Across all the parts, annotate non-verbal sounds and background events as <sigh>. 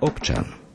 Obczan.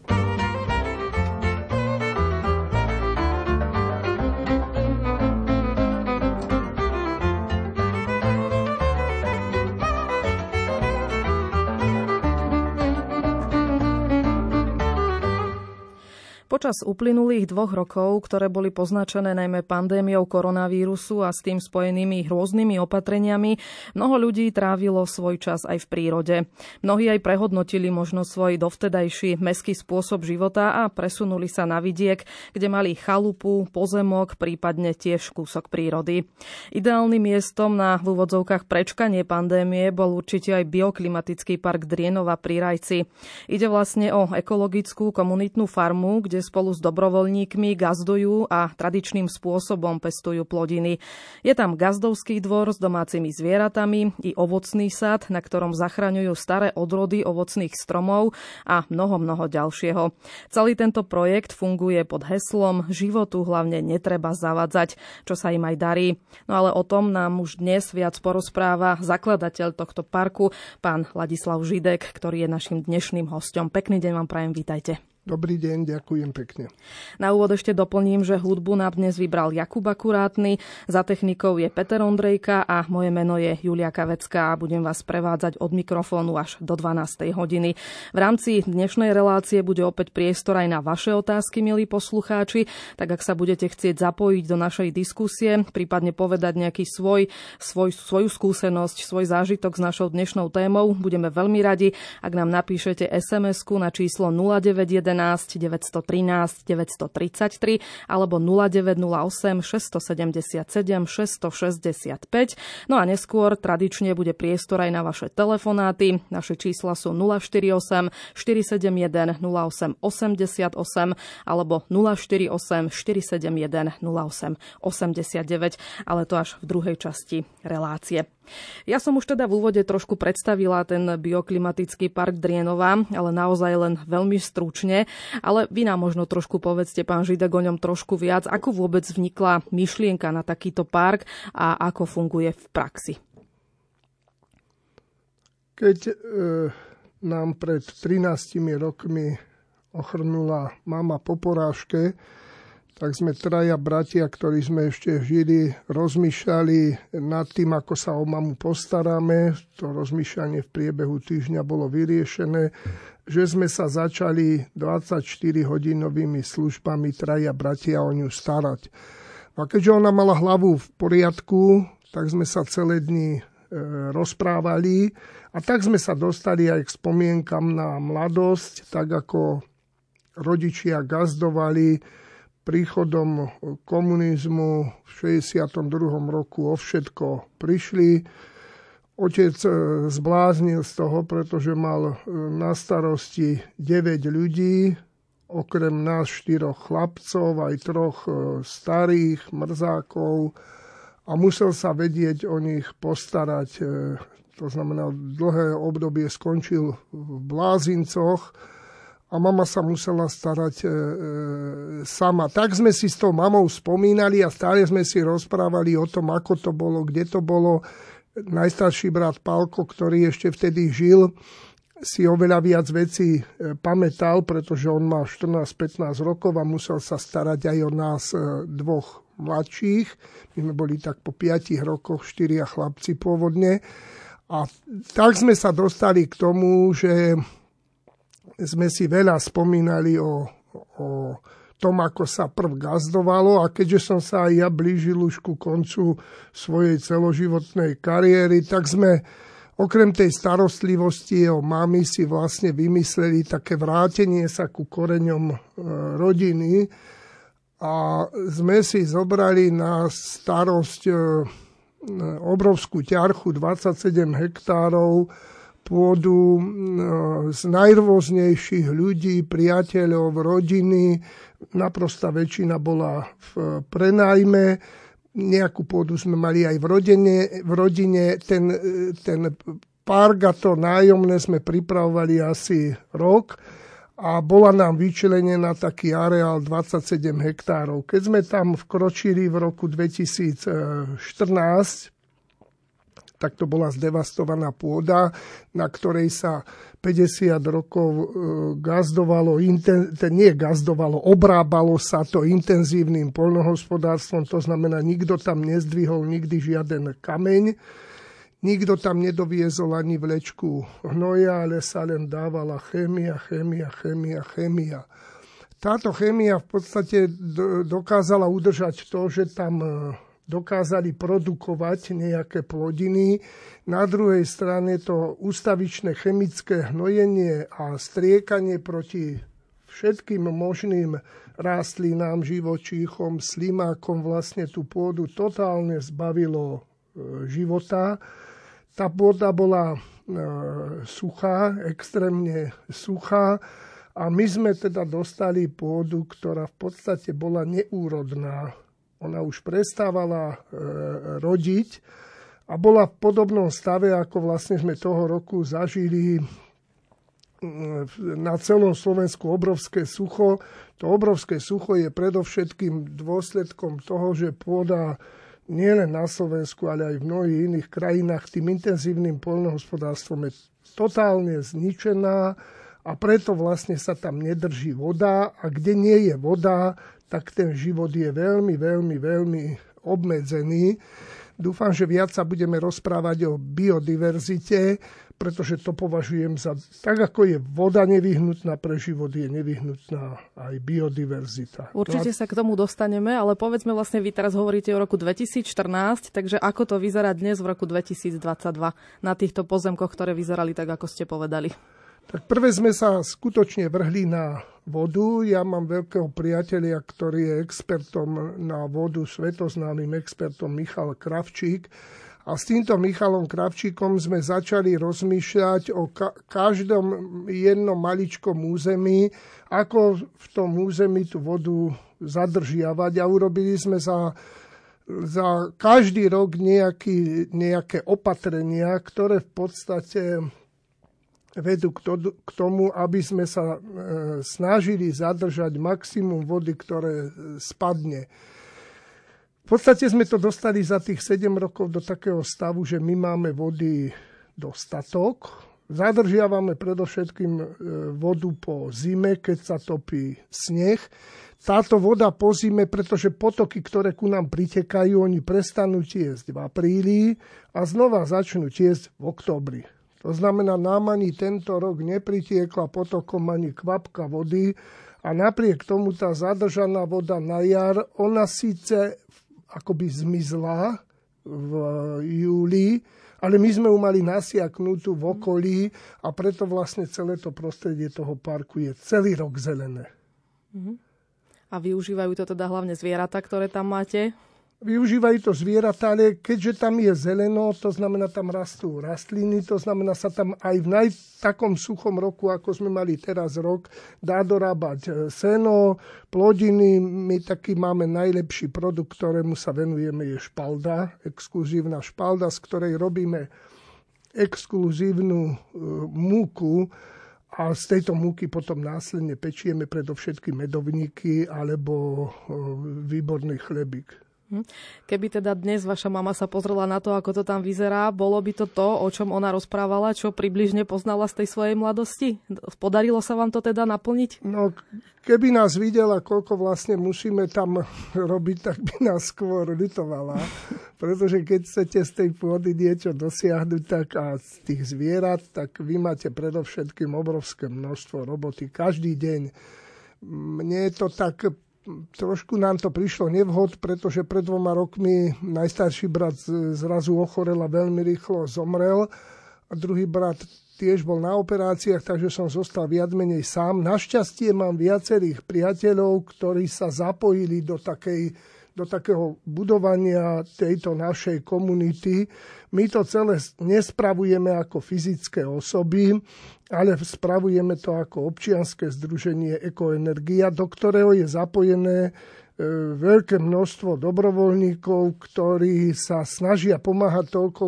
Počas uplynulých dvoch rokov, ktoré boli poznačené najmä pandémiou koronavírusu a s tým spojenými rôznymi opatreniami, mnoho ľudí trávilo svoj čas aj v prírode. Mnohí aj prehodnotili možno svoj dovtedajší meský spôsob života a presunuli sa na vidiek, kde mali chalupu, pozemok, prípadne tiež kúsok prírody. Ideálnym miestom na v úvodzovkách prečkanie pandémie bol určite aj bioklimatický park Drienova pri Rajci. Ide vlastne o ekologickú komunitnú farmu, kde spolu s dobrovoľníkmi gazdujú a tradičným spôsobom pestujú plodiny. Je tam gazdovský dvor s domácimi zvieratami i ovocný sad, na ktorom zachraňujú staré odrody ovocných stromov a mnoho, mnoho ďalšieho. Celý tento projekt funguje pod heslom Životu hlavne netreba zavadzať, čo sa im aj darí. No ale o tom nám už dnes viac porozpráva zakladateľ tohto parku, pán Ladislav Židek, ktorý je našim dnešným hostom. Pekný deň vám prajem, vítajte. Dobrý deň, ďakujem pekne. Na úvod ešte doplním, že hudbu nám dnes vybral Jakub Akurátny, za technikou je Peter Ondrejka a moje meno je Julia Kavecká a budem vás prevádzať od mikrofónu až do 12. hodiny. V rámci dnešnej relácie bude opäť priestor aj na vaše otázky, milí poslucháči, tak ak sa budete chcieť zapojiť do našej diskusie, prípadne povedať nejaký svoj, svoj, svoju skúsenosť, svoj zážitok s našou dnešnou témou, budeme veľmi radi, ak nám napíšete SMS-ku na číslo 091 913 933 alebo 0908 677 665. No a neskôr tradične bude priestor aj na vaše telefonáty. Naše čísla sú 048 471 08 88 alebo 048 471 08 89, ale to až v druhej časti relácie. Ja som už teda v úvode trošku predstavila ten bioklimatický park Drienova, ale naozaj len veľmi stručne. Ale vy nám možno trošku povedzte, pán Židek, o ňom trošku viac. Ako vôbec vznikla myšlienka na takýto park a ako funguje v praxi? Keď e, nám pred 13 rokmi ochrnula mama po porážke, tak sme traja bratia, ktorí sme ešte žili, rozmýšľali nad tým, ako sa o mamu postaráme. To rozmýšľanie v priebehu týždňa bolo vyriešené, že sme sa začali 24-hodinovými službami traja bratia o ňu starať. A keďže ona mala hlavu v poriadku, tak sme sa celé dni e, rozprávali a tak sme sa dostali aj k spomienkam na mladosť, tak ako rodičia gazdovali príchodom komunizmu v 62. roku o všetko prišli. Otec e, zbláznil z toho, pretože mal e, na starosti 9 ľudí, okrem nás štyroch chlapcov, aj troch e, starých mrzákov a musel sa vedieť o nich postarať. To znamená, dlhé obdobie skončil v Blázincoch, a mama sa musela starať e, e, sama. Tak sme si s tou mamou spomínali a stále sme si rozprávali o tom, ako to bolo, kde to bolo. Najstarší brat Palko, ktorý ešte vtedy žil, si oveľa viac vecí e, pamätal, pretože on má 14-15 rokov a musel sa starať aj o nás e, dvoch mladších. My sme boli tak po 5 rokoch, štyria chlapci pôvodne. A tak sme sa dostali k tomu, že sme si veľa spomínali o, o tom, ako sa prv gazdovalo a keďže som sa aj ja blížil už ku koncu svojej celoživotnej kariéry, tak sme okrem tej starostlivosti o mami si vlastne vymysleli také vrátenie sa ku koreňom e, rodiny. A sme si zobrali na starosť e, obrovskú ťarchu 27 hektárov pôdu z najrôznejších ľudí, priateľov, rodiny. Naprosta väčšina bola v prenajme. Nejakú pôdu sme mali aj v rodine. V rodine ten, ten park to nájomné sme pripravovali asi rok a bola nám vyčlenená taký areál 27 hektárov. Keď sme tam vkročili v roku 2014, tak to bola zdevastovaná pôda, na ktorej sa 50 rokov e, gazdovalo, nie gazdovalo, obrábalo sa to intenzívnym polnohospodárstvom, to znamená, nikto tam nezdvihol nikdy žiaden kameň, nikto tam nedoviezol ani vlečku hnoja, ale sa len dávala chémia, chémia, chémia, chémia. Táto chémia v podstate dokázala udržať to, že tam e, dokázali produkovať nejaké plodiny. Na druhej strane to ústavičné chemické hnojenie a striekanie proti všetkým možným rastlinám, živočíchom, slimákom vlastne tú pôdu totálne zbavilo e, života. Tá pôda bola e, suchá, extrémne suchá a my sme teda dostali pôdu, ktorá v podstate bola neúrodná ona už prestávala e, rodiť a bola v podobnom stave, ako vlastne sme toho roku zažili na celom Slovensku obrovské sucho. To obrovské sucho je predovšetkým dôsledkom toho, že pôda nielen na Slovensku, ale aj v mnohých iných krajinách tým intenzívnym poľnohospodárstvom je totálne zničená a preto vlastne sa tam nedrží voda a kde nie je voda, tak ten život je veľmi, veľmi, veľmi obmedzený. Dúfam, že viac sa budeme rozprávať o biodiverzite, pretože to považujem za... Tak ako je voda nevyhnutná pre život, je nevyhnutná aj biodiverzita. Určite sa k tomu dostaneme, ale povedzme vlastne, vy teraz hovoríte o roku 2014, takže ako to vyzerá dnes v roku 2022 na týchto pozemkoch, ktoré vyzerali tak, ako ste povedali? Tak prvé sme sa skutočne vrhli na vodu. Ja mám veľkého priateľa, ktorý je expertom na vodu, svetoznámym expertom Michal Kravčík. A s týmto Michalom Kravčíkom sme začali rozmýšľať o ka- každom jednom maličkom území, ako v tom území tú vodu zadržiavať. A urobili sme za za každý rok nejaký, nejaké opatrenia, ktoré v podstate vedú k tomu, aby sme sa e, snažili zadržať maximum vody, ktoré e, spadne. V podstate sme to dostali za tých 7 rokov do takého stavu, že my máme vody dostatok. Zadržiavame predovšetkým e, vodu po zime, keď sa topí sneh. Táto voda po zime, pretože potoky, ktoré ku nám pritekajú, oni prestanú tiesť v apríli a znova začnú tiesť v oktobri. To znamená, nám ani tento rok nepritiekla potokom ani kvapka vody a napriek tomu tá zadržaná voda na jar, ona síce akoby zmizla v júli, ale my sme ju mali nasiaknutú v okolí a preto vlastne celé to prostredie toho parku je celý rok zelené. Mhm. A využívajú to teda hlavne zvieratá, ktoré tam máte? Využívajú to zvieratá, ale keďže tam je zeleno, to znamená, tam rastú rastliny, to znamená, sa tam aj v naj, takom suchom roku, ako sme mali teraz rok, dá dorábať e, seno, plodiny. My taký máme najlepší produkt, ktorému sa venujeme, je špalda, exkluzívna špalda, z ktorej robíme exkluzívnu e, múku, a z tejto múky potom následne pečieme predovšetkým medovníky alebo e, výborný chlebík. Hm? Keby teda dnes vaša mama sa pozrela na to, ako to tam vyzerá, bolo by to to, o čom ona rozprávala, čo približne poznala z tej svojej mladosti? Podarilo sa vám to teda naplniť? No, keby nás videla, koľko vlastne musíme tam <laughs> robiť, tak by nás skôr litovala. <laughs> Pretože keď chcete z tej pôdy niečo dosiahnuť tak a z tých zvierat, tak vy máte predovšetkým obrovské množstvo roboty každý deň. Mne je to tak trošku nám to prišlo nevhod, pretože pred dvoma rokmi najstarší brat zrazu ochorel a veľmi rýchlo zomrel a druhý brat tiež bol na operáciách, takže som zostal viac menej sám. Našťastie mám viacerých priateľov, ktorí sa zapojili do takej do takého budovania tejto našej komunity. My to celé nespravujeme ako fyzické osoby, ale spravujeme to ako občianske združenie Ekoenergia, do ktorého je zapojené e, veľké množstvo dobrovoľníkov, ktorí sa snažia pomáhať toľko,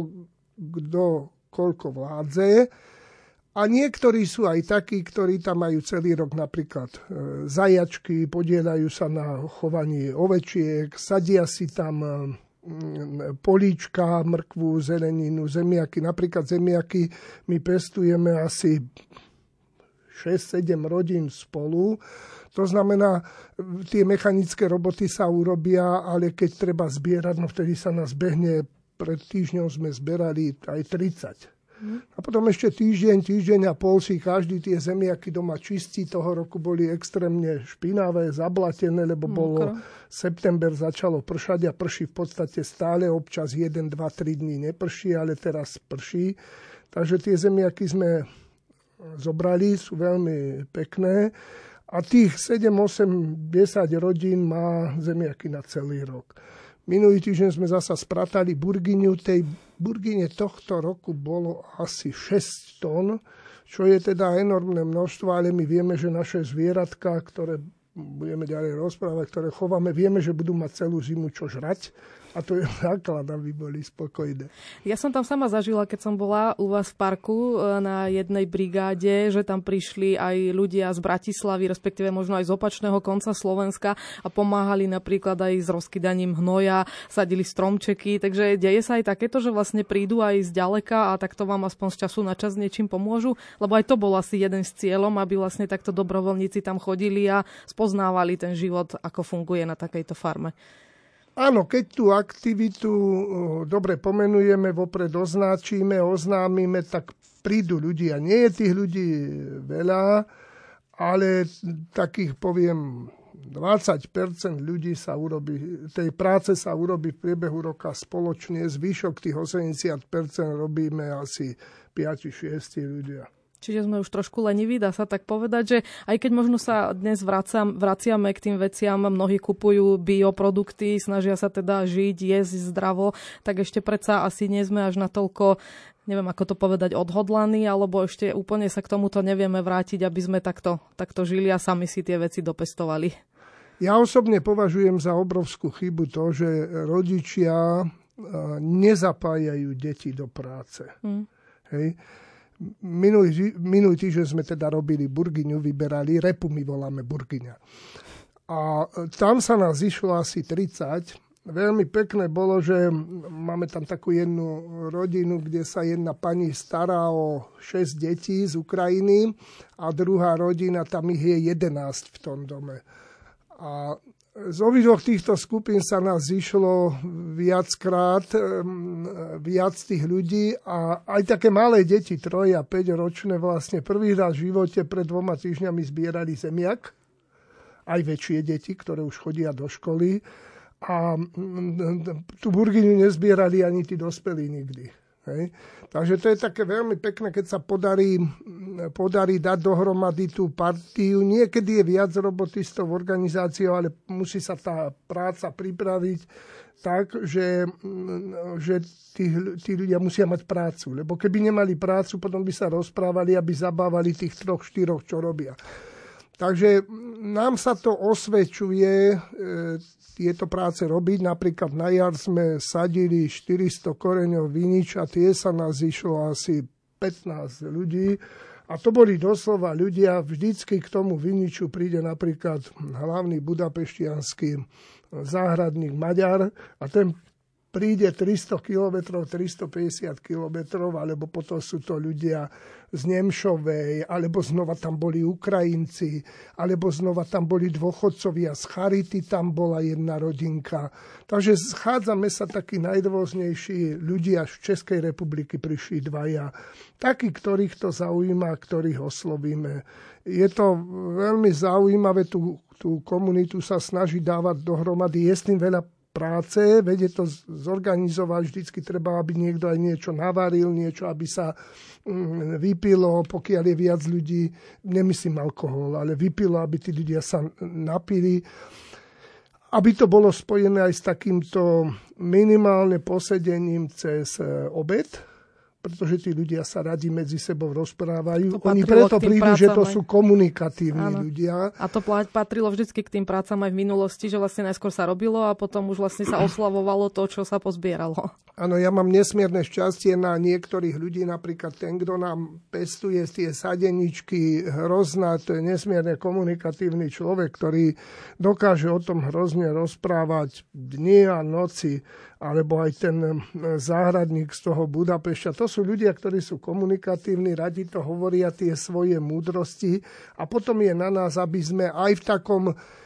kto koľko vládze a niektorí sú aj takí, ktorí tam majú celý rok napríklad e, zajačky, podielajú sa na chovanie ovečiek, sadia si tam e, políčka, mrkvu, zeleninu, zemiaky. Napríklad zemiaky my pestujeme asi 6-7 rodín spolu. To znamená, tie mechanické roboty sa urobia, ale keď treba zbierať, no vtedy sa nás behne. Pred týždňom sme zberali aj 30 a potom ešte týždeň, týždeň a pol si každý tie zemiaky doma čistí. Toho roku boli extrémne špinavé, zablatené, lebo bolo september, začalo pršať a prší v podstate stále. Občas 1, 2, 3 dní neprší, ale teraz prší. Takže tie zemiaky sme zobrali, sú veľmi pekné. A tých 7, 8, 10 rodín má zemiaky na celý rok. Minulý týždeň sme zasa spratali burginiu. Tej burgine tohto roku bolo asi 6 tón, čo je teda enormné množstvo, ale my vieme, že naše zvieratka, ktoré budeme ďalej rozprávať, ktoré chováme, vieme, že budú mať celú zimu čo žrať a to je <laughs> základ, aby boli spokojné. Ja som tam sama zažila, keď som bola u vás v parku e, na jednej brigáde, že tam prišli aj ľudia z Bratislavy, respektíve možno aj z opačného konca Slovenska a pomáhali napríklad aj s rozkydaním hnoja, sadili stromčeky, takže deje sa aj takéto, že vlastne prídu aj z ďaleka a takto vám aspoň z času na čas niečím pomôžu, lebo aj to bol asi jeden z cieľom, aby vlastne takto dobrovoľníci tam chodili a spoznávali ten život, ako funguje na takejto farme. Áno, keď tú aktivitu dobre pomenujeme, vopred označíme, oznámime, tak prídu ľudia. Nie je tých ľudí veľa, ale takých poviem 20% ľudí sa urobí, tej práce sa urobí v priebehu roka spoločne, zvyšok tých 80% robíme asi 5-6 ľudia. Čiže sme už trošku leniví, dá sa tak povedať, že aj keď možno sa dnes vracam, vraciame k tým veciam, mnohí kupujú bioprodukty, snažia sa teda žiť, jesť zdravo, tak ešte predsa asi nie sme až na toľko neviem ako to povedať, odhodlaní, alebo ešte úplne sa k tomuto nevieme vrátiť, aby sme takto, takto žili a sami si tie veci dopestovali. Ja osobne považujem za obrovskú chybu to, že rodičia nezapájajú deti do práce. Hmm. Hej minulý, minulý týždeň sme teda robili burgyňu, vyberali, repu my voláme burgyňa. A tam sa nás išlo asi 30. Veľmi pekné bolo, že máme tam takú jednu rodinu, kde sa jedna pani stará o 6 detí z Ukrajiny a druhá rodina, tam ich je 11 v tom dome. A z obidvoch týchto skupín sa nás zišlo viackrát, viac tých ľudí a aj také malé deti, 3 a 5 ročné vlastne prvý raz v živote pred dvoma týždňami zbierali zemiak. Aj väčšie deti, ktoré už chodia do školy. A tú burgyňu nezbierali ani tí dospelí nikdy. Hej. Takže to je také veľmi pekné, keď sa podarí, podarí dať dohromady tú partiu. Niekedy je viac roboty s tou organizáciou, ale musí sa tá práca pripraviť tak, že, že tí, tí ľudia musia mať prácu. Lebo keby nemali prácu, potom by sa rozprávali, aby zabávali tých troch, štyroch, čo robia. Takže nám sa to osvedčuje, e, tieto práce robiť. Napríklad na jar sme sadili 400 koreňov vinič a tie sa nás išlo asi 15 ľudí. A to boli doslova ľudia, vždycky k tomu viniču príde napríklad hlavný budapeštianský záhradník Maďar a ten príde 300 km, 350 km, alebo potom sú to ľudia z Nemšovej, alebo znova tam boli Ukrajinci, alebo znova tam boli dôchodcovia z Charity, tam bola jedna rodinka. Takže schádzame sa takí najdôvoznejší ľudia z Českej republiky, prišli dvaja. Takí, ktorých to zaujíma, ktorých oslovíme. Je to veľmi zaujímavé, tú, tú komunitu sa snaží dávať dohromady. Je s tým veľa práce, vedie to zorganizovať, vždycky treba, aby niekto aj niečo navaril, niečo, aby sa mm, vypilo, pokiaľ je viac ľudí, nemyslím alkohol, ale vypilo, aby tí ľudia sa napili. Aby to bolo spojené aj s takýmto minimálne posedením cez e, obed, pretože tí ľudia sa radi medzi sebou rozprávajú. Oni preto prídu, že to sú komunikatívni Áno. ľudia. A to patrilo vždy k tým prácam aj v minulosti, že vlastne najskôr sa robilo a potom už vlastne sa oslavovalo to, čo sa pozbieralo. Áno, ja mám nesmierne šťastie na niektorých ľudí, napríklad ten, kto nám pestuje tie sadeničky hrozná, to je nesmierne komunikatívny človek, ktorý dokáže o tom hrozne rozprávať dni a noci alebo aj ten záhradník z toho Budapešťa. To sú ľudia, ktorí sú komunikatívni, radi to hovoria tie svoje múdrosti a potom je na nás, aby sme aj v takom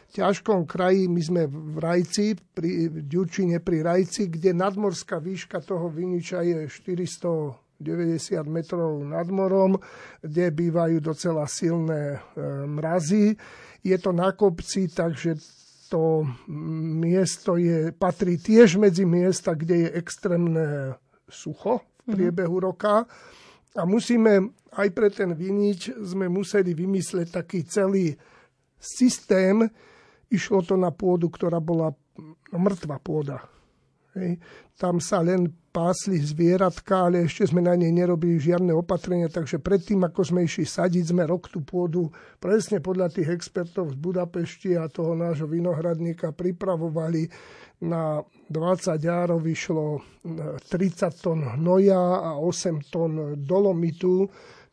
ťažkom kraji, my sme v Rajci, pri Ďurčine pri Rajci, kde nadmorská výška toho Viniča je 400 90 metrov nad morom, kde bývajú docela silné mrazy. Je to na kopci, takže to miesto je, patrí tiež medzi miesta, kde je extrémne sucho v mhm. priebehu roka. A musíme, aj pre ten vinič, sme museli vymysleť taký celý systém. Išlo to na pôdu, ktorá bola mŕtva pôda. Hej. Tam sa len pásli zvieratka, ale ešte sme na nej nerobili žiadne opatrenia, takže predtým, ako sme išli sadiť, sme rok tú pôdu presne podľa tých expertov z Budapešti a toho nášho vinohradníka pripravovali na 20 járov vyšlo 30 tón hnoja a 8 tón dolomitu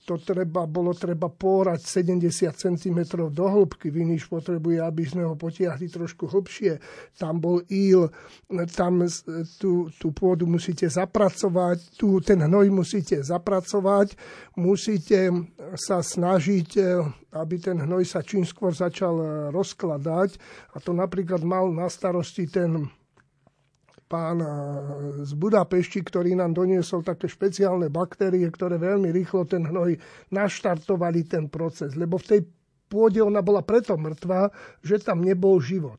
to treba, bolo treba pórať 70 cm do hĺbky. Viniš potrebuje, aby sme ho potiahli trošku hlbšie. Tam bol íl, tam tú, tú pôdu musíte zapracovať, tu ten hnoj musíte zapracovať, musíte sa snažiť, aby ten hnoj sa čím skôr začal rozkladať. A to napríklad mal na starosti ten pán z Budapešti, ktorý nám doniesol také špeciálne baktérie, ktoré veľmi rýchlo ten hnoj naštartovali ten proces. Lebo v tej pôde ona bola preto mŕtva, že tam nebol život.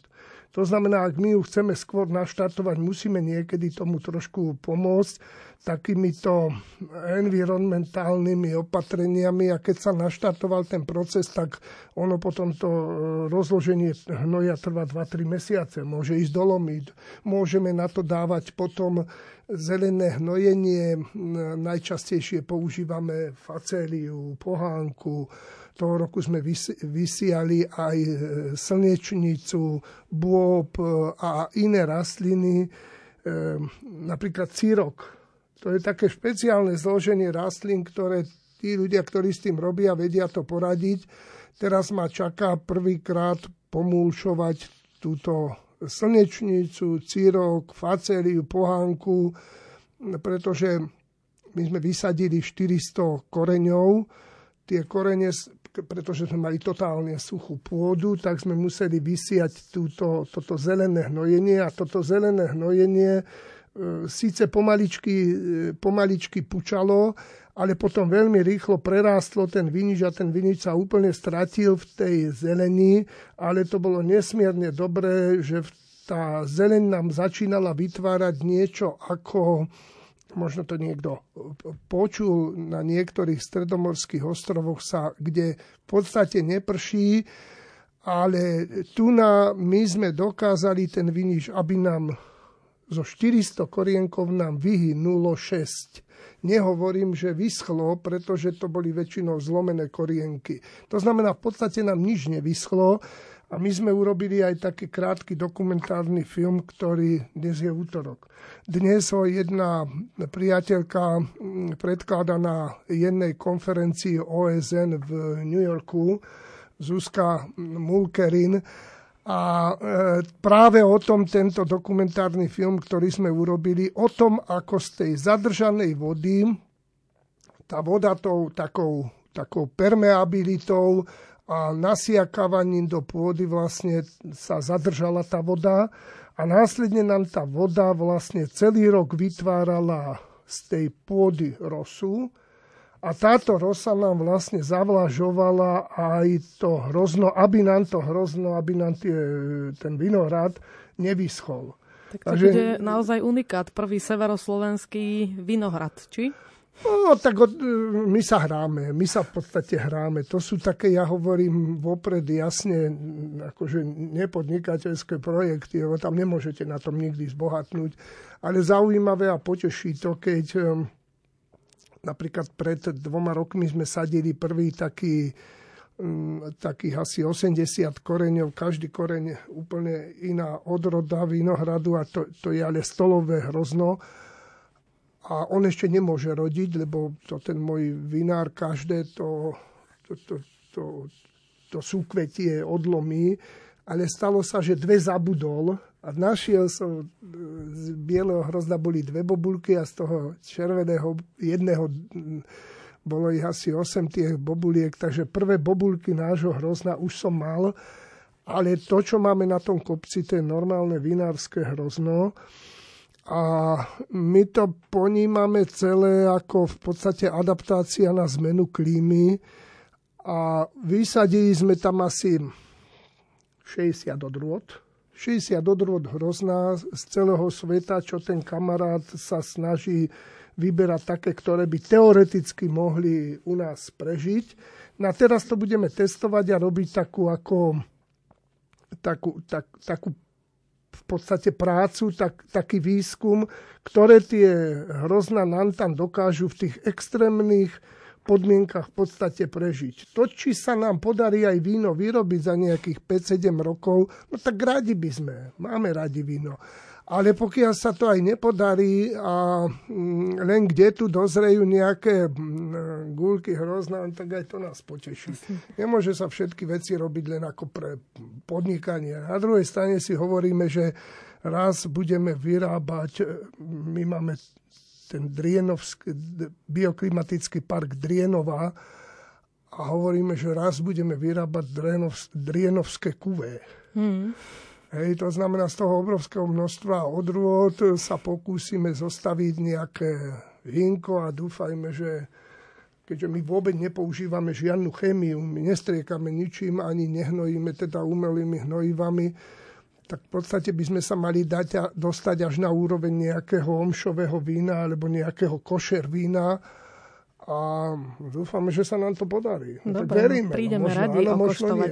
To znamená, ak my ju chceme skôr naštartovať, musíme niekedy tomu trošku pomôcť takýmito environmentálnymi opatreniami a keď sa naštartoval ten proces, tak ono potom to e, rozloženie hnoja trvá 2-3 mesiace. Môže ísť dolomiť. Môžeme na to dávať potom zelené hnojenie. Najčastejšie používame facéliu, pohánku, toho roku sme vysiali aj e, slnečnicu, bôb e, a iné rastliny, e, napríklad círok. To je také špeciálne zloženie rastlín, ktoré tí ľudia, ktorí s tým robia, vedia to poradiť. Teraz ma čaká prvýkrát pomúšovať túto slnečnicu, círok, facériu, pohánku, pretože my sme vysadili 400 koreňov. Tie korene pretože sme mali totálne suchú pôdu, tak sme museli vysiať túto, toto zelené hnojenie a toto zelené hnojenie e, síce pomaličky, e, pomaličky pučalo, ale potom veľmi rýchlo prerástlo ten vinič a ten vinič sa úplne stratil v tej zelení, ale to bolo nesmierne dobré, že tá zeleň nám začínala vytvárať niečo ako možno to niekto počul, na niektorých stredomorských ostrovoch sa, kde v podstate neprší, ale tu na, my sme dokázali ten viniš, aby nám zo 400 korienkov nám vyhynulo 6. Nehovorím, že vyschlo, pretože to boli väčšinou zlomené korienky. To znamená, v podstate nám nič nevyschlo, a my sme urobili aj taký krátky dokumentárny film, ktorý dnes je útorok. Dnes ho jedna priateľka mm, predklada na jednej konferencii OSN v New Yorku, Zuzka Mulkerin. A e, práve o tom tento dokumentárny film, ktorý sme urobili, o tom, ako z tej zadržanej vody, tá voda tou takou, takou permeabilitou a nasiakavaním do pôdy vlastne sa zadržala tá voda a následne nám tá voda vlastne celý rok vytvárala z tej pôdy rosu a táto rosa nám vlastne zavlažovala aj to hrozno, aby nám to hrozno, aby nám tie, ten vinohrad nevyschol. Tak to Takže, bude naozaj unikát, prvý severoslovenský vinohrad, či? No, tak od, my sa hráme, my sa v podstate hráme. To sú také, ja hovorím vopred jasne, akože nepodnikateľské projekty, lebo tam nemôžete na tom nikdy zbohatnúť. Ale zaujímavé a poteší to, keď um, napríklad pred dvoma rokmi sme sadili prvý taký um, takých asi 80 koreňov, každý koreň úplne iná odroda vinohradu a to, to je ale stolové hrozno a on ešte nemôže rodiť, lebo to ten môj vinár každé to, to, to, to, to súkvetie odlomí ale stalo sa, že dve zabudol a našiel som, z bieleho hrozna boli dve bobulky a z toho červeného jedného bolo ich asi 8 tých bobuliek, takže prvé bobulky nášho hrozna už som mal, ale to, čo máme na tom kopci, to je normálne vinárske hrozno. A my to ponímame celé ako v podstate adaptácia na zmenu klímy. A vysadili sme tam asi 60 odrôd. 60 odrôd hrozná z celého sveta, čo ten kamarát sa snaží vyberať také, ktoré by teoreticky mohli u nás prežiť. No a teraz to budeme testovať a robiť takú ako takú, tak, takú podstate prácu, tak, taký výskum, ktoré tie hrozná nantan dokážu v tých extrémnych podmienkach v podstate prežiť. To, či sa nám podarí aj víno vyrobiť za nejakých 5-7 rokov, no tak radi by sme. Máme radi víno. Ale pokiaľ sa to aj nepodarí a mm, len kde tu dozrejú nejaké mm, gulky hrozná, tak aj to nás poteší. Nemôže sa všetky veci robiť len ako pre podnikanie. Na druhej strane si hovoríme, že raz budeme vyrábať, e, my máme ten Drienovský, bioklimatický park Drienova a hovoríme, že raz budeme vyrábať Drienovské kuvé. Hmm. Hej, to znamená, z toho obrovského množstva odrôd sa pokúsime zostaviť nejaké vínko a dúfajme, že keďže my vôbec nepoužívame žiadnu chémiu, my nestriekame ničím, ani nehnojíme teda umelými hnojivami, tak v podstate by sme sa mali dať a dostať až na úroveň nejakého omšového vína alebo nejakého košer vína, a dúfame, že sa nám to podarí. Dobre, tak veríme. No, prídeme možno, radi áno, okoštovať.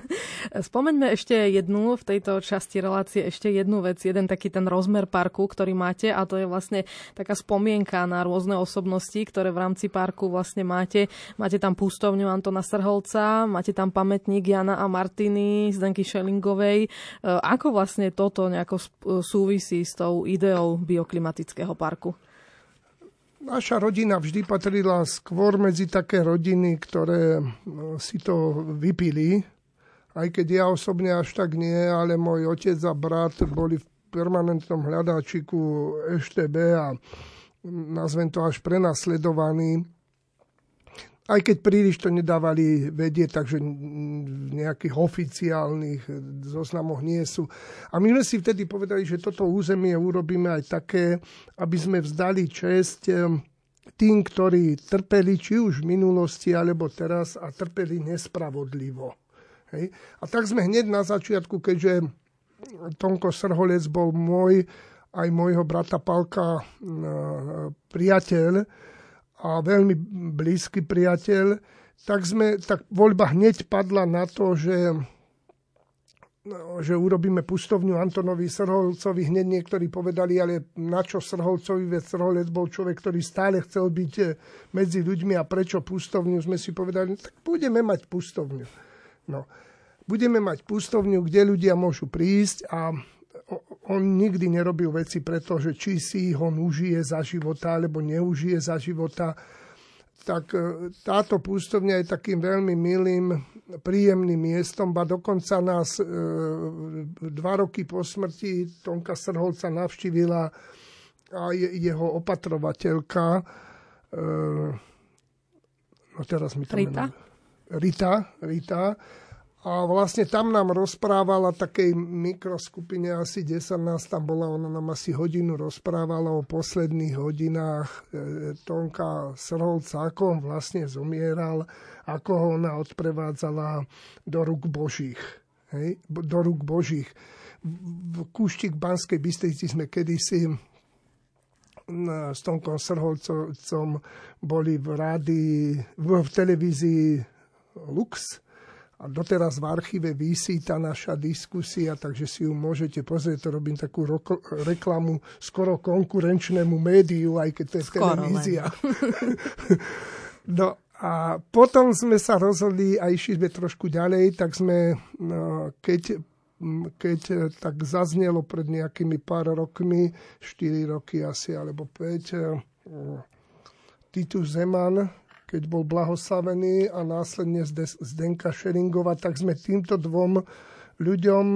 <laughs> Spomeňme ešte jednu v tejto časti relácie, ešte jednu vec, jeden taký ten rozmer parku, ktorý máte a to je vlastne taká spomienka na rôzne osobnosti, ktoré v rámci parku vlastne máte. Máte tam pustovňu Antona Srholca, máte tam pamätník Jana a Martiny, Zdenky Šelingovej. E, ako vlastne toto nejako súvisí s tou ideou bioklimatického parku? Naša rodina vždy patrila skôr medzi také rodiny, ktoré no, si to vypili, aj keď ja osobne až tak nie, ale môj otec a brat boli v permanentnom hľadáčiku EŠTB a nazvem to až prenasledovaní aj keď príliš to nedávali vedieť, takže v nejakých oficiálnych zoznamoch nie sú. A my sme si vtedy povedali, že toto územie urobíme aj také, aby sme vzdali čest tým, ktorí trpeli či už v minulosti, alebo teraz a trpeli nespravodlivo. Hej. A tak sme hneď na začiatku, keďže Tonko Srholec bol môj, aj môjho brata Palka priateľ, a veľmi blízky priateľ, tak, sme, tak voľba hneď padla na to, že, no, že urobíme pustovňu Antonovi Srholcovi. Hneď niektorí povedali, ale na čo Srholcovi, veď Srholec bol človek, ktorý stále chcel byť eh, medzi ľuďmi a prečo pustovňu, sme si povedali, no, tak budeme mať pustovňu. No, budeme mať pustovňu, kde ľudia môžu prísť a on nikdy nerobil veci preto, že či si ho užije za života, alebo neužije za života. Tak e, táto pústovňa je takým veľmi milým, príjemným miestom, ba dokonca nás e, dva roky po smrti Tonka Srholca navštívila aj jeho opatrovateľka. E, no teraz mi to Rita? Rita, Rita a vlastne tam nám rozprávala takej mikroskupine, asi 10 nás tam bola, ona nám asi hodinu rozprávala o posledných hodinách e, Tonka Srholca, ako on vlastne zomieral, ako ho ona odprevádzala do rúk Božích. Hej? Do rúk Božích. V Kúštik Banskej Bystrici sme kedysi s Tonkom Srholcom boli v, rádi, v, televízii Lux a doteraz v archíve vysí tá naša diskusia, takže si ju môžete pozrieť. To robím takú roko, reklamu skoro konkurenčnému médiu, aj keď to je skoro televízia. <laughs> no a potom sme sa rozhodli a išli sme trošku ďalej, tak sme, no, keď, keď tak zaznelo pred nejakými pár rokmi, 4 roky asi, alebo 5, Titus Zeman, keď bol blahoslavený a následne Zdenka Šeringova, tak sme týmto dvom ľuďom,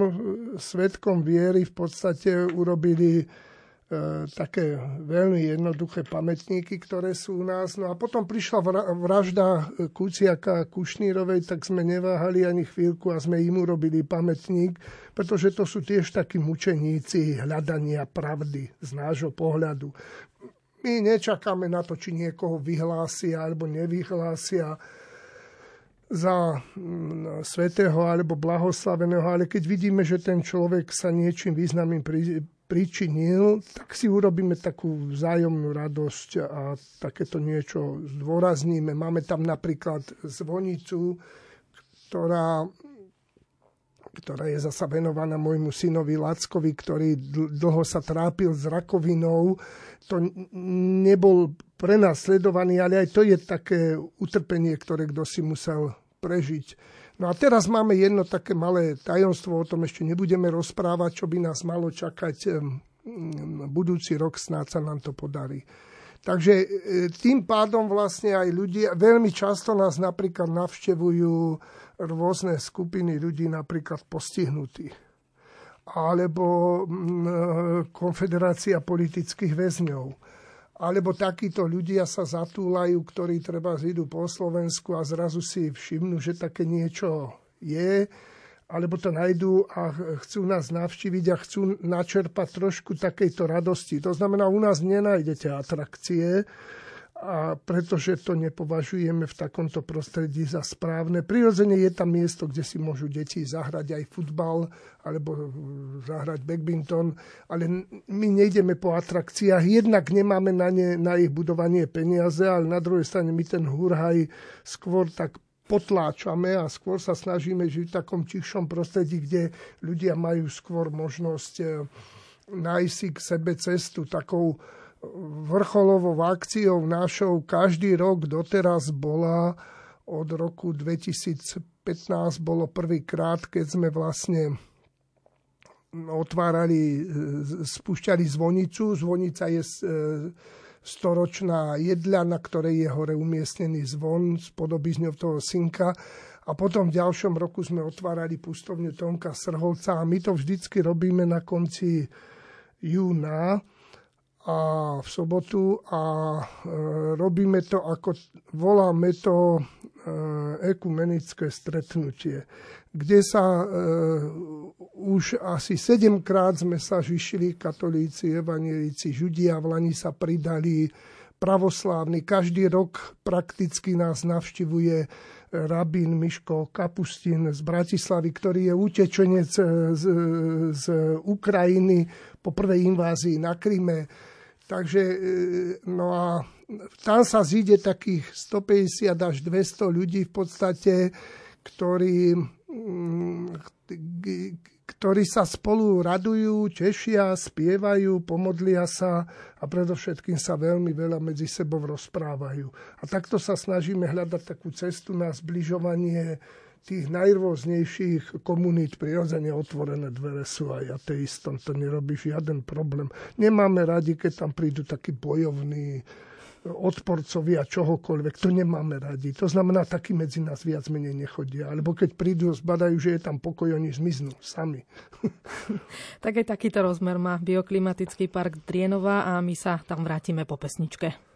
svetkom viery v podstate urobili E, také veľmi jednoduché pamätníky, ktoré sú u nás. No a potom prišla vražda Kuciaka a Kušnírovej, tak sme neváhali ani chvíľku a sme im urobili pamätník, pretože to sú tiež takí mučeníci hľadania pravdy z nášho pohľadu. My nečakáme na to, či niekoho vyhlásia alebo nevyhlásia za mm, svetého alebo blahoslaveného, ale keď vidíme, že ten človek sa niečím významným pričinil, tak si urobíme takú vzájomnú radosť a takéto niečo zdôrazníme. Máme tam napríklad zvonicu, ktorá, ktorá je zasa venovaná môjmu synovi Lackovi, ktorý dlho sa trápil s rakovinou. To nebol pre nás sledovaný, ale aj to je také utrpenie, ktoré kto si musel prežiť No a teraz máme jedno také malé tajomstvo, o tom ešte nebudeme rozprávať, čo by nás malo čakať budúci rok, snáď sa nám to podarí. Takže e, tým pádom vlastne aj ľudia, veľmi často nás napríklad navštevujú rôzne skupiny ľudí, napríklad postihnutých alebo konfederácia politických väzňov alebo takíto ľudia sa zatúlajú, ktorí treba zídu po Slovensku a zrazu si všimnú, že také niečo je, alebo to najdú a chcú nás navštíviť a chcú načerpať trošku takejto radosti. To znamená, u nás nenájdete atrakcie, a pretože to nepovažujeme v takomto prostredí za správne. Prirodzene je tam miesto, kde si môžu deti zahrať aj futbal alebo zahrať badminton, ale my nejdeme po atrakciách. Jednak nemáme na, ne, na ich budovanie peniaze, ale na druhej strane my ten hurhaj skôr tak potláčame a skôr sa snažíme žiť v takom tichšom prostredí, kde ľudia majú skôr možnosť eh, nájsť si k sebe cestu takou vrcholovou akciou našou každý rok doteraz bola od roku 2015 bolo prvýkrát, keď sme vlastne otvárali, spúšťali zvonicu. Zvonica je e, storočná jedľa, na ktorej je hore umiestnený zvon s podobizňou toho synka. A potom v ďalšom roku sme otvárali pustovňu Tonka Srholca a my to vždycky robíme na konci júna a v sobotu a e, robíme to ako, voláme to e, ekumenické stretnutie, kde sa e, už asi sedemkrát sme sa žišili katolíci, evanielici, žudia, v Lani sa pridali pravoslávni. Každý rok prakticky nás navštivuje rabín Miško Kapustin z Bratislavy, ktorý je utečenec z, z Ukrajiny po prvej invázii na Kryme Takže e, no a tam sa zíde takých 150 až 200 ľudí v podstate, ktorí, mm, ktorí sa spolu radujú, tešia, spievajú, pomodlia sa a predovšetkým sa veľmi veľa medzi sebou rozprávajú. A takto sa snažíme hľadať takú cestu na zbližovanie tých najrôznejších komunít prirodzene otvorené dvere sú aj ateistom. To nerobí žiaden problém. Nemáme radi, keď tam prídu takí bojovní odporcovia čohokoľvek. To nemáme radi. To znamená, takí medzi nás viac menej nechodia. Alebo keď prídu, zbadajú, že je tam pokoj, oni zmiznú sami. tak aj takýto rozmer má bioklimatický park Drienova a my sa tam vrátime po pesničke.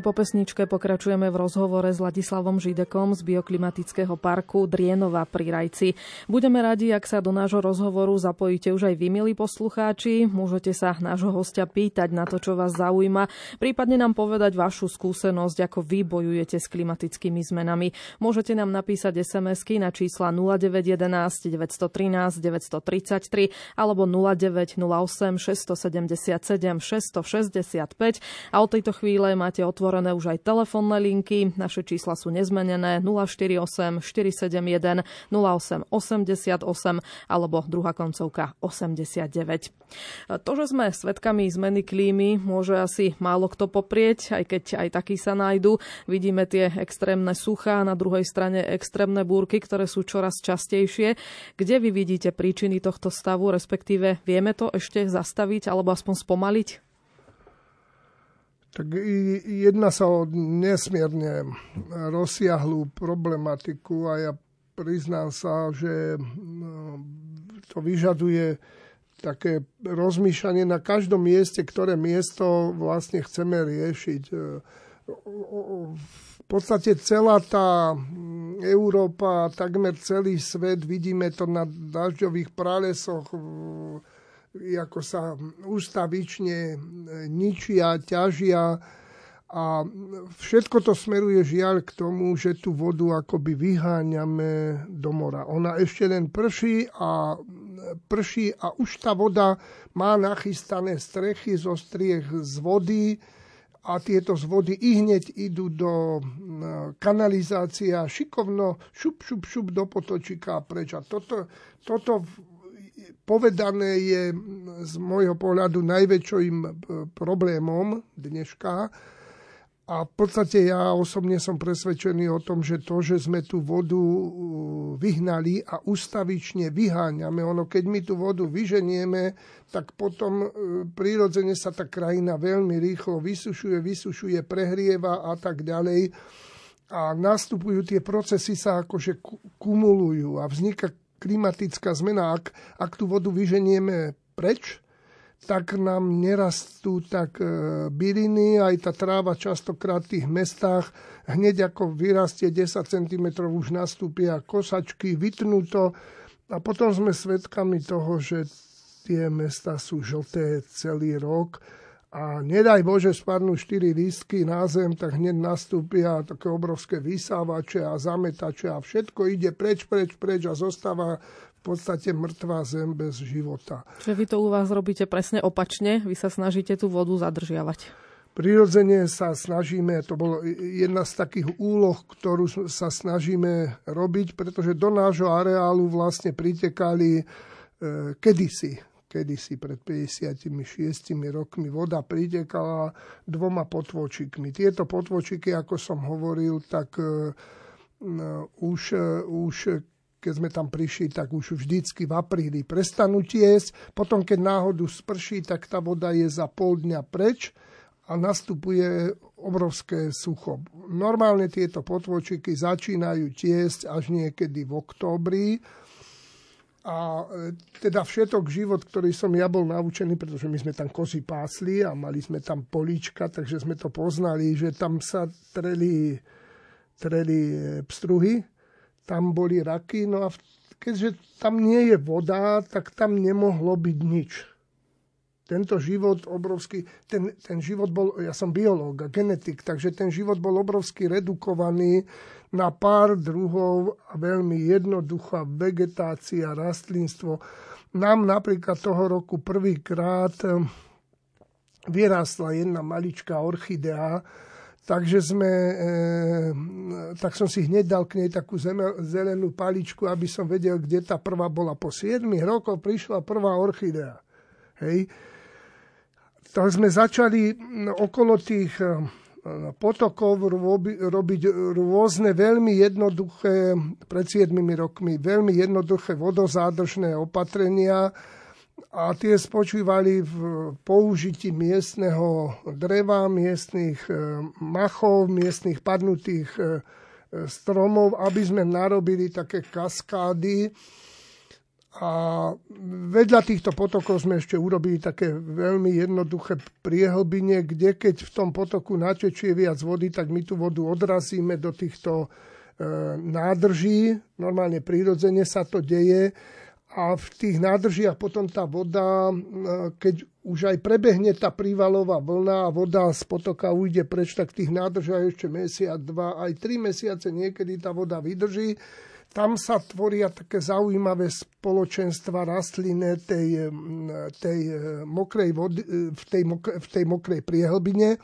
Aj po pesničke pokračujeme v rozhovore s Ladislavom Židekom z bioklimatického parku Drienova pri Rajci. Budeme radi, ak sa do nášho rozhovoru zapojíte už aj vy, milí poslucháči. Môžete sa nášho hostia pýtať na to, čo vás zaujíma, prípadne nám povedať vašu skúsenosť, ako vy bojujete s klimatickými zmenami. Môžete nám napísať SMS-ky na čísla 0911 913 933 alebo 0908 677 665 a od tejto chvíle máte otvorené už aj telefónne linky. Naše čísla sú nezmenené 048 471 08 88 alebo druhá koncovka 89. To, že sme svedkami zmeny klímy, môže asi málo kto poprieť, aj keď aj takí sa nájdu. Vidíme tie extrémne suchá, na druhej strane extrémne búrky, ktoré sú čoraz častejšie. Kde vy vidíte príčiny tohto stavu, respektíve vieme to ešte zastaviť alebo aspoň spomaliť? Tak jedná sa o nesmierne rozsiahlú problematiku a ja priznám sa, že no, to vyžaduje také rozmýšľanie na každom mieste, ktoré miesto vlastne chceme riešiť. V podstate celá tá Európa, takmer celý svet, vidíme to na dažďových pralesoch, ako sa ústavične e, ničia, ťažia a všetko to smeruje žiaľ k tomu, že tú vodu akoby vyháňame do mora. Ona ešte len prší a prší a už tá voda má nachystané strechy zo striech z vody a tieto z vody i hneď idú do e, kanalizácie a šikovno šup, šup, šup do potočíka a preč. A toto, toto povedané je z môjho pohľadu najväčším e, problémom dneška. A v podstate ja osobne som presvedčený o tom, že to, že sme tú vodu vyhnali a ustavične vyháňame, ono keď my tú vodu vyženieme, tak potom e, prírodzene sa tá krajina veľmi rýchlo vysušuje, vysušuje, prehrieva a tak ďalej. A nastupujú tie procesy sa akože kumulujú a vzniká klimatická zmena, ak, ak tú vodu vyženieme preč, tak nám nerastú tak e, byliny, aj tá tráva častokrát v tých mestách hneď ako vyrastie 10 cm už nastúpia kosačky, vytnú a potom sme svedkami toho, že tie mesta sú žlté celý rok a nedaj Bože spadnú 4 lístky na zem, tak hneď nastúpia také obrovské vysávače a zametače a všetko ide preč, preč, preč a zostáva v podstate mŕtvá zem bez života. Čiže vy to u vás robíte presne opačne, vy sa snažíte tú vodu zadržiavať. Prirodzene sa snažíme, to bolo jedna z takých úloh, ktorú sa snažíme robiť, pretože do nášho areálu vlastne pritekali e, kedysi kedysi pred 56 rokmi voda pritekala dvoma potvočikmi. Tieto potvočiky, ako som hovoril, tak uh, už, uh, už keď sme tam prišli, tak už vždycky v apríli prestanú tiesť. Potom, keď náhodu sprší, tak tá voda je za pol dňa preč a nastupuje obrovské sucho. Normálne tieto potvočiky začínajú tiesť až niekedy v októbri a e, teda všetok život, ktorý som ja bol naučený, pretože my sme tam kozy pásli a mali sme tam políčka, takže sme to poznali, že tam sa treli, treli e, pstruhy, tam boli raky, no a keďže tam nie je voda, tak tam nemohlo byť nič. Tento život obrovský, ten, ten život bol, ja som biológ a genetik, takže ten život bol obrovsky redukovaný na pár druhov a veľmi jednoduchá vegetácia, rastlinstvo. Nám napríklad toho roku prvýkrát eh, vyrástla jedna maličká orchidea, takže sme, e, tak som si hneď dal k nej takú zelenú paličku, aby som vedel, kde tá prvá bola. Po 7 rokov prišla prvá orchidea. Hej tak sme začali okolo tých e, potokov robiť rôzne veľmi jednoduché, pred 7 rokmi, veľmi jednoduché vodozádržné opatrenia a tie spočívali v použití miestneho dreva, miestnych e, machov, miestnych padnutých e, stromov, aby sme narobili také kaskády, A vedľa týchto potokov sme ešte urobili také veľmi jednoduché priehlbine, kde keď v tom potoku natečie viac vody, tak my tú vodu odrazíme do týchto e, nádrží. Normálne prírodzene sa to deje a v tých nádržiach potom tá voda, e, keď už aj prebehne tá prívalová vlna a voda z potoka ujde preč, tak v tých nádržiach ešte mesiac, dva, aj tri mesiace niekedy tá voda vydrží tam sa tvoria také zaujímavé spoločenstva rastlinné tej, tej e, mokrej vody, e, v, tej mokrej, v tej mokrej priehlbine.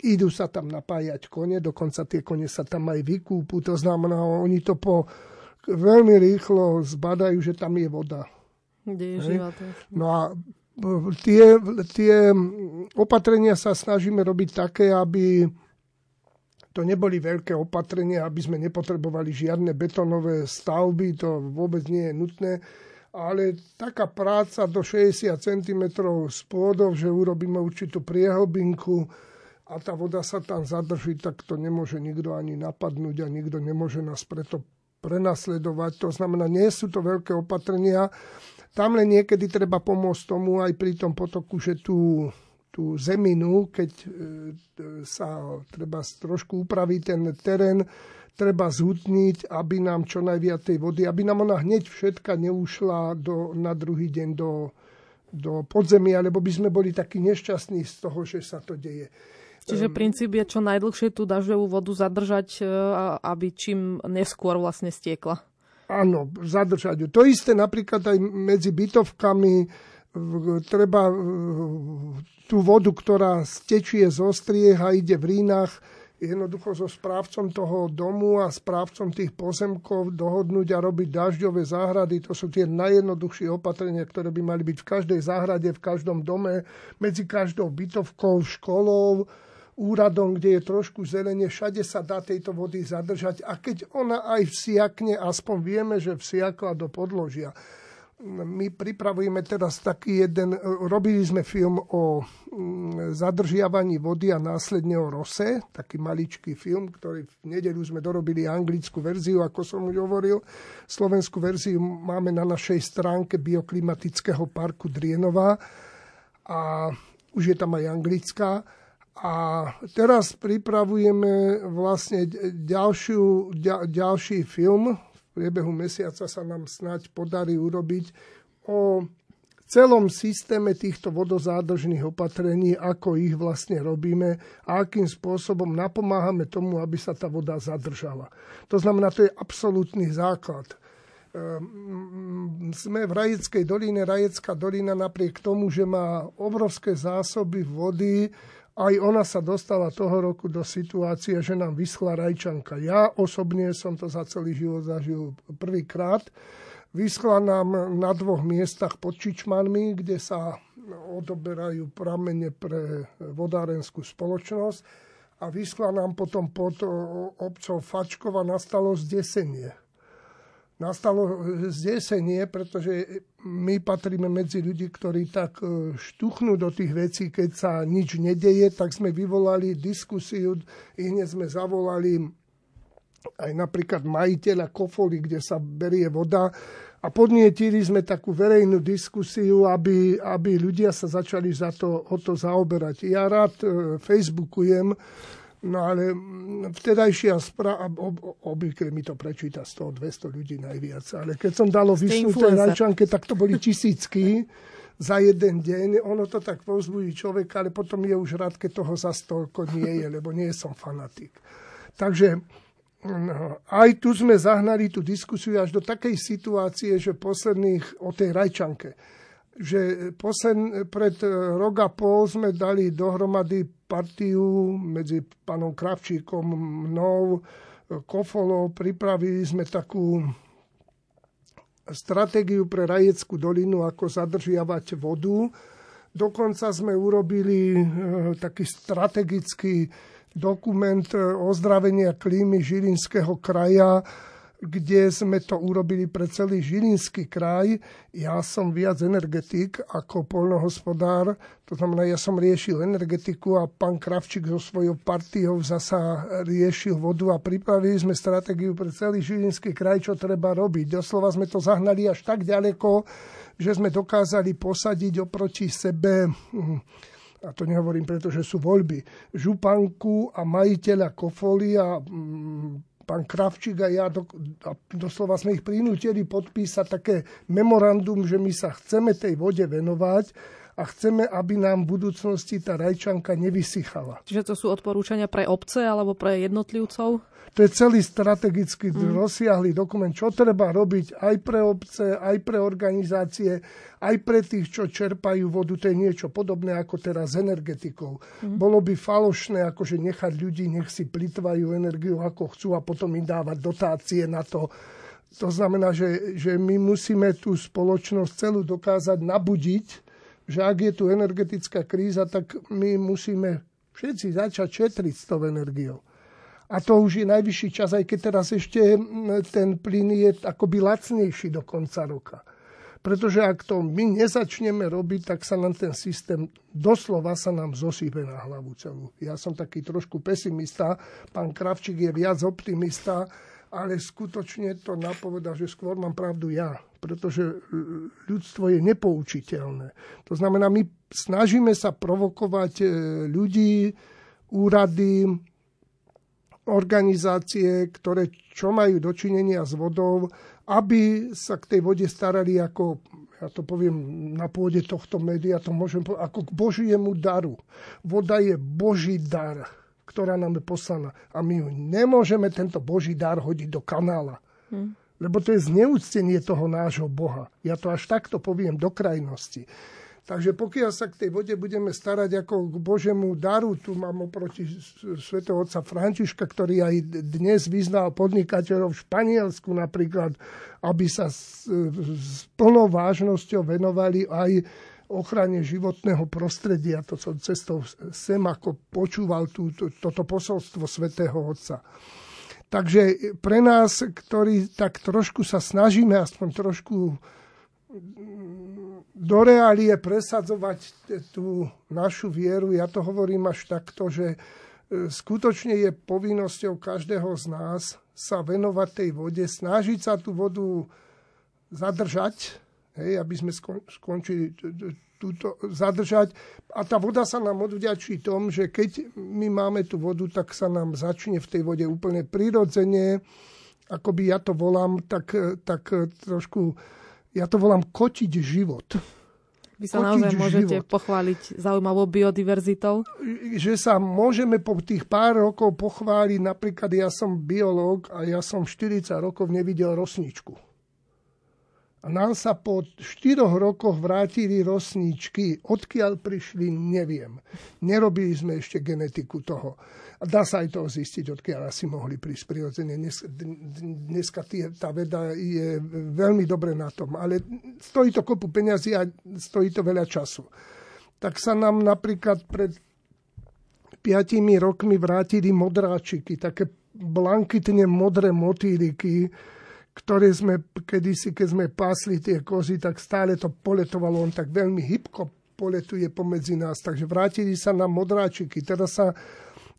Idú sa tam napájať kone, dokonca tie kone sa tam aj vykúpu. To znamená, oni to po veľmi rýchlo zbadajú, že tam je voda. No a e, tie, tie opatrenia sa snažíme robiť také, aby to neboli veľké opatrenia, aby sme nepotrebovali žiadne betonové stavby, to vôbec nie je nutné, ale taká práca do 60 cm spôdov, že urobíme určitú priehlbinku a tá voda sa tam zadrží, tak to nemôže nikto ani napadnúť a nikto nemôže nás preto prenasledovať. To znamená, nie sú to veľké opatrenia. Tam len niekedy treba pomôcť tomu aj pri tom potoku, že tu tú zeminu, keď e, sa treba trošku upraviť ten terén, treba zhutniť, aby nám čo najviac tej vody, aby nám ona hneď všetka neušla do, na druhý deň do, do podzemia, lebo by sme boli takí nešťastní z toho, že sa to deje. Čiže princíp je čo najdlhšie tú dažďovú vodu zadržať, e, aby čím neskôr vlastne stiekla. Áno, zadržať ju. To isté napríklad aj medzi bytovkami, treba tú vodu, ktorá stečie zo striech a ide v rínach, jednoducho so správcom toho domu a správcom tých pozemkov dohodnúť a robiť dažďové záhrady. To sú tie najjednoduchšie opatrenia, ktoré by mali byť v každej záhrade, v každom dome, medzi každou bytovkou, školou, úradom, kde je trošku zelenie, všade sa dá tejto vody zadržať. A keď ona aj vsiakne, aspoň vieme, že vsiakla do podložia my pripravujeme teraz taký jeden, robili sme film o mm, zadržiavaní vody a následne o rose, taký maličký film, ktorý v nedelu sme dorobili anglickú verziu, ako som už hovoril. Slovenskú verziu máme na našej stránke bioklimatického parku Drienová a už je tam aj anglická. A teraz pripravujeme vlastne ďalšiu, ďalší film, priebehu mesiaca sa nám snať podarí urobiť o celom systéme týchto vodozádržných opatrení, ako ich vlastne robíme a akým spôsobom napomáhame tomu, aby sa tá voda zadržala. To znamená, to je absolútny základ. Ehm, sme v Rajeckej doline. Rajecká dolina napriek tomu, že má obrovské zásoby vody, aj ona sa dostala toho roku do situácie, že nám vyschla rajčanka. Ja osobne som to za celý život zažil prvýkrát. Vyschla nám na dvoch miestach pod Čičmanmi, kde sa odoberajú pramene pre vodárenskú spoločnosť a vyschla nám potom pod obcov Fačkova nastalo zdesenie nastalo zdesenie, pretože my patríme medzi ľudí, ktorí tak e, štuchnú do tých vecí, keď sa nič nedeje, tak sme vyvolali diskusiu, i hneď sme zavolali aj napríklad majiteľa Kofoly, kde sa berie voda a podnietili sme takú verejnú diskusiu, aby, aby ľudia sa začali za to, o to zaoberať. Ja rád e, Facebookujem No ale mm, vtedajšia správa, ob, obvykle mi to prečíta 100-200 ľudí najviac, ale keď som dalo vysnuté rajčanke, tak to boli tisícky <laughs> za jeden deň. Ono to tak povzbudí človeka, ale potom je už rád, keď toho za toľko nie je, lebo nie som fanatik. Takže no, aj tu sme zahnali tú diskusiu až do takej situácie, že posledných o tej rajčanke že posled, pred e, rok a pol sme dali dohromady partiu medzi pánom Kravčíkom, mnou, e, Kofolou. Pripravili sme takú stratégiu pre Rajeckú dolinu, ako zadržiavať vodu. Dokonca sme urobili e, taký strategický dokument ozdravenia klímy Žilinského kraja, kde sme to urobili pre celý Žilinský kraj. Ja som viac energetik ako polnohospodár, to znamená, ja som riešil energetiku a pán Kravčík so svojou partiou zasa riešil vodu a pripravili sme stratégiu pre celý Žilinský kraj, čo treba robiť. Doslova sme to zahnali až tak ďaleko, že sme dokázali posadiť oproti sebe hm, a to nehovorím preto, že sú voľby, županku a majiteľa kofolia hm, pán Kravčík a ja do, a doslova sme ich prinútili podpísať také memorandum, že my sa chceme tej vode venovať a chceme, aby nám v budúcnosti tá rajčanka nevysychala. Čiže to sú odporúčania pre obce alebo pre jednotlivcov? To je celý strategicky mm. rozsiahlý dokument, čo treba robiť aj pre obce, aj pre organizácie, aj pre tých, čo čerpajú vodu. To je niečo podobné ako teraz s energetikou. Mm. Bolo by falošné akože nechať ľudí, nech si plitvajú energiu ako chcú a potom im dávať dotácie na to. To znamená, že, že my musíme tú spoločnosť celú dokázať nabudiť, že ak je tu energetická kríza, tak my musíme všetci začať šetriť s tou energiou. A to už je najvyšší čas, aj keď teraz ešte ten plyn je akoby lacnejší do konca roka. Pretože ak to my nezačneme robiť, tak sa nám ten systém doslova sa nám zosýpe na hlavu celú. Ja som taký trošku pesimista, pán Kravčík je viac optimista, ale skutočne to napoveda, že skôr mám pravdu ja, pretože ľudstvo je nepoučiteľné. To znamená, my snažíme sa provokovať e, ľudí, úrady, organizácie, ktoré čo majú dočinenia s vodou, aby sa k tej vode starali ako, ja to poviem na pôde tohto média, to môžem povedať, ako k Božiemu daru. Voda je Boží dar, ktorá nám je poslaná. A my ju nemôžeme tento Boží dar hodiť do kanála. Hmm. Lebo to je zneúctenie toho nášho Boha. Ja to až takto poviem do krajnosti. Takže pokiaľ sa k tej vode budeme starať ako k Božemu daru, tu mám oproti svätého otca Františka, ktorý aj dnes vyznal podnikateľov v Španielsku napríklad, aby sa s, s plnou vážnosťou venovali aj ochrane životného prostredia. To som cestou sem ako počúval tú, to, toto posolstvo svätého Otca. Takže pre nás, ktorí tak trošku sa snažíme, aspoň trošku do reálie presadzovať tú našu vieru, ja to hovorím až takto, že e, skutočne je povinnosťou každého z nás sa venovať tej vode, snažiť sa tú vodu zadržať, hej, aby sme skončili túto, zadržať. A tá voda sa nám odvďačí tom, že keď my máme tú vodu, tak sa nám začne v tej vode úplne prirodzene, akoby ja to volám, tak, tak trošku ja to volám kotiť život. Vy sa naozaj môžete život. pochváliť zaujímavou biodiverzitou? Že sa môžeme po tých pár rokov pochváliť, napríklad ja som biológ a ja som 40 rokov nevidel rosničku. A nám sa po 4 rokoch vrátili rosničky. Odkiaľ prišli, neviem. Nerobili sme ešte genetiku toho. Dá sa aj to zistiť, odkiaľ asi mohli prísť prirodzene. Dnes, dneska tie, tá veda je veľmi dobre na tom, ale stojí to kopu peňazí a stojí to veľa času. Tak sa nám napríklad pred piatimi rokmi vrátili modráčiky, také blankitne modré motýliky, ktoré sme kedysi, keď sme pásli tie kozy, tak stále to poletovalo, on tak veľmi hybko poletuje pomedzi nás. Takže vrátili sa nám modráčiky. Teraz sa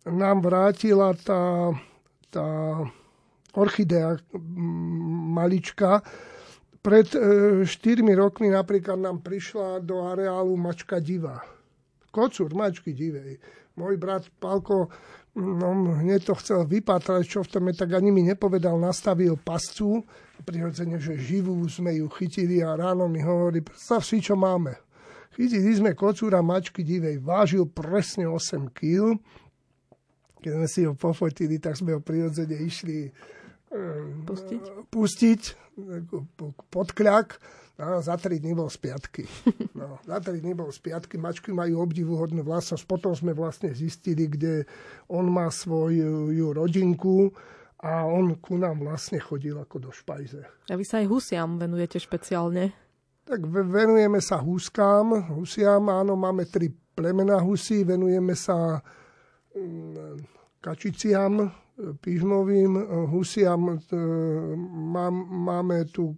nám vrátila tá, tá orchidea malička. Pred e, 4 rokmi napríklad nám prišla do areálu mačka divá. Kocúr mačky divej. Môj brat Palko no, hneď to chcel vypatrať, čo v tom je, tak ani mi nepovedal, nastavil pascu. Prirodzene, že živú sme ju chytili a ráno mi hovorí, predstav si, čo máme. Chytili sme kocúra mačky divej, vážil presne 8 kg, keď sme si ho pofotili, tak sme ho prirodzene išli pustiť, pustiť pod kľak. <laughs> No, za tri dní bol z piatky. No, za tri dní bol z piatky. Mačky majú obdivuhodnú vlastnosť. Potom sme vlastne zistili, kde on má svoju rodinku a on ku nám vlastne chodil ako do špajze. A vy sa aj husiam venujete špeciálne? Tak venujeme sa huskám. Husiam, áno, máme tri plemena husí. Venujeme sa Mm, kačiciam, pížmovým husiam máme tu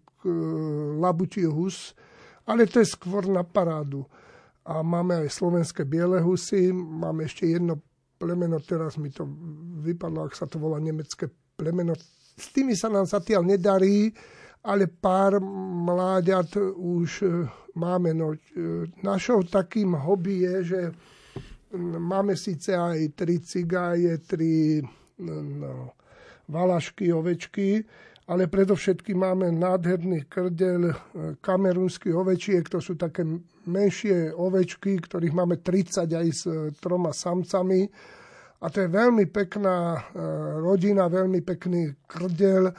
labutie hus, ale to je skôr na parádu. A máme aj slovenské biele husy, máme ešte jedno plemeno, teraz mi to vypadlo, ak sa to volá nemecké plemeno. S tými sa nám zatiaľ nedarí, ale pár mláďat už máme. No, našou takým hobby je, že máme síce aj tri cigáje, tri no, valašky, ovečky, ale predovšetkým máme nádherný krdel e, kamerúnsky ovečiek, to sú také menšie ovečky, ktorých máme 30 aj s troma samcami. A to je veľmi pekná rodina, veľmi pekný krdel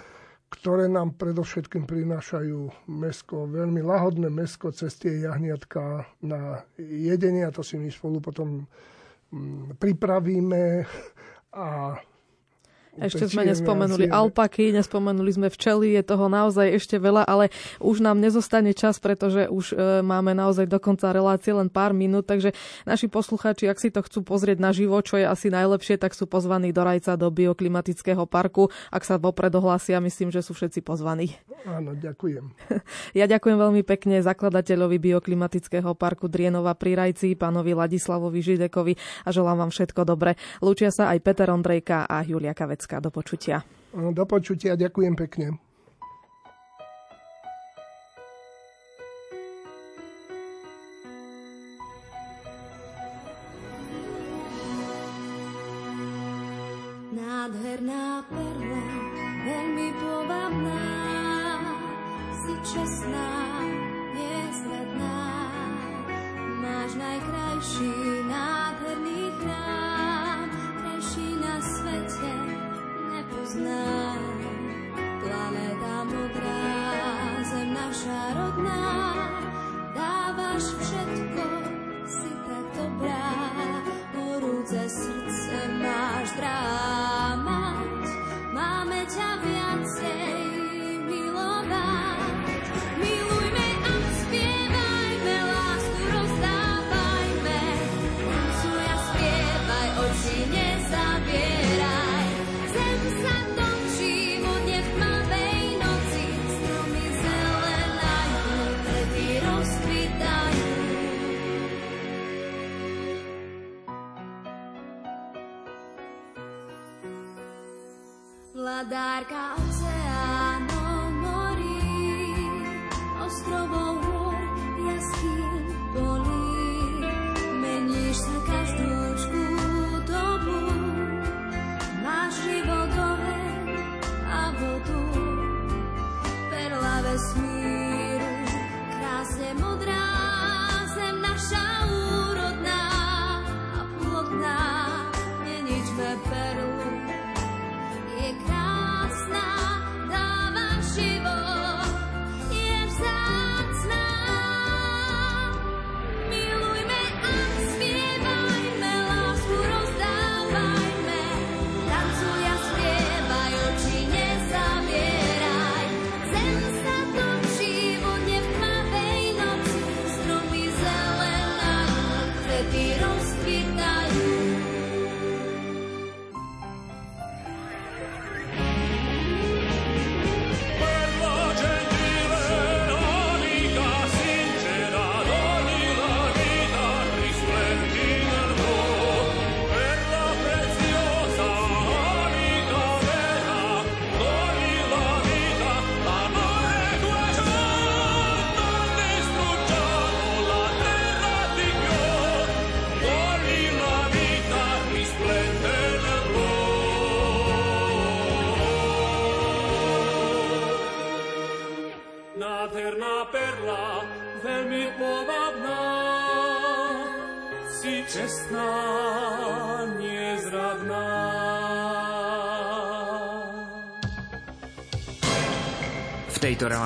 ktoré nám predovšetkým prinášajú mesko, veľmi lahodné mesko cez tie jahniatka na jedenie a to si my spolu potom mm, pripravíme a ešte sme nespomenuli alpaky, nespomenuli sme včely, je toho naozaj ešte veľa, ale už nám nezostane čas, pretože už e, máme naozaj do konca relácie len pár minút, takže naši poslucháči, ak si to chcú pozrieť na živo, čo je asi najlepšie, tak sú pozvaní do Rajca do bioklimatického parku. Ak sa vopred ohlásia, myslím, že sú všetci pozvaní. Áno, ďakujem. <laughs> Ja ďakujem veľmi pekne zakladateľovi bioklimatického parku Drienova pri Rajci, pánovi Ladislavovi Židekovi a želám vám všetko dobre. Lúčia sa aj Peter Ondrejka a Julia Kavec. Slovenská. Do počutia. Do počutia, ďakujem pekne.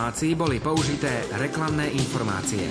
Tejto relácii boli použité reklamné informácie.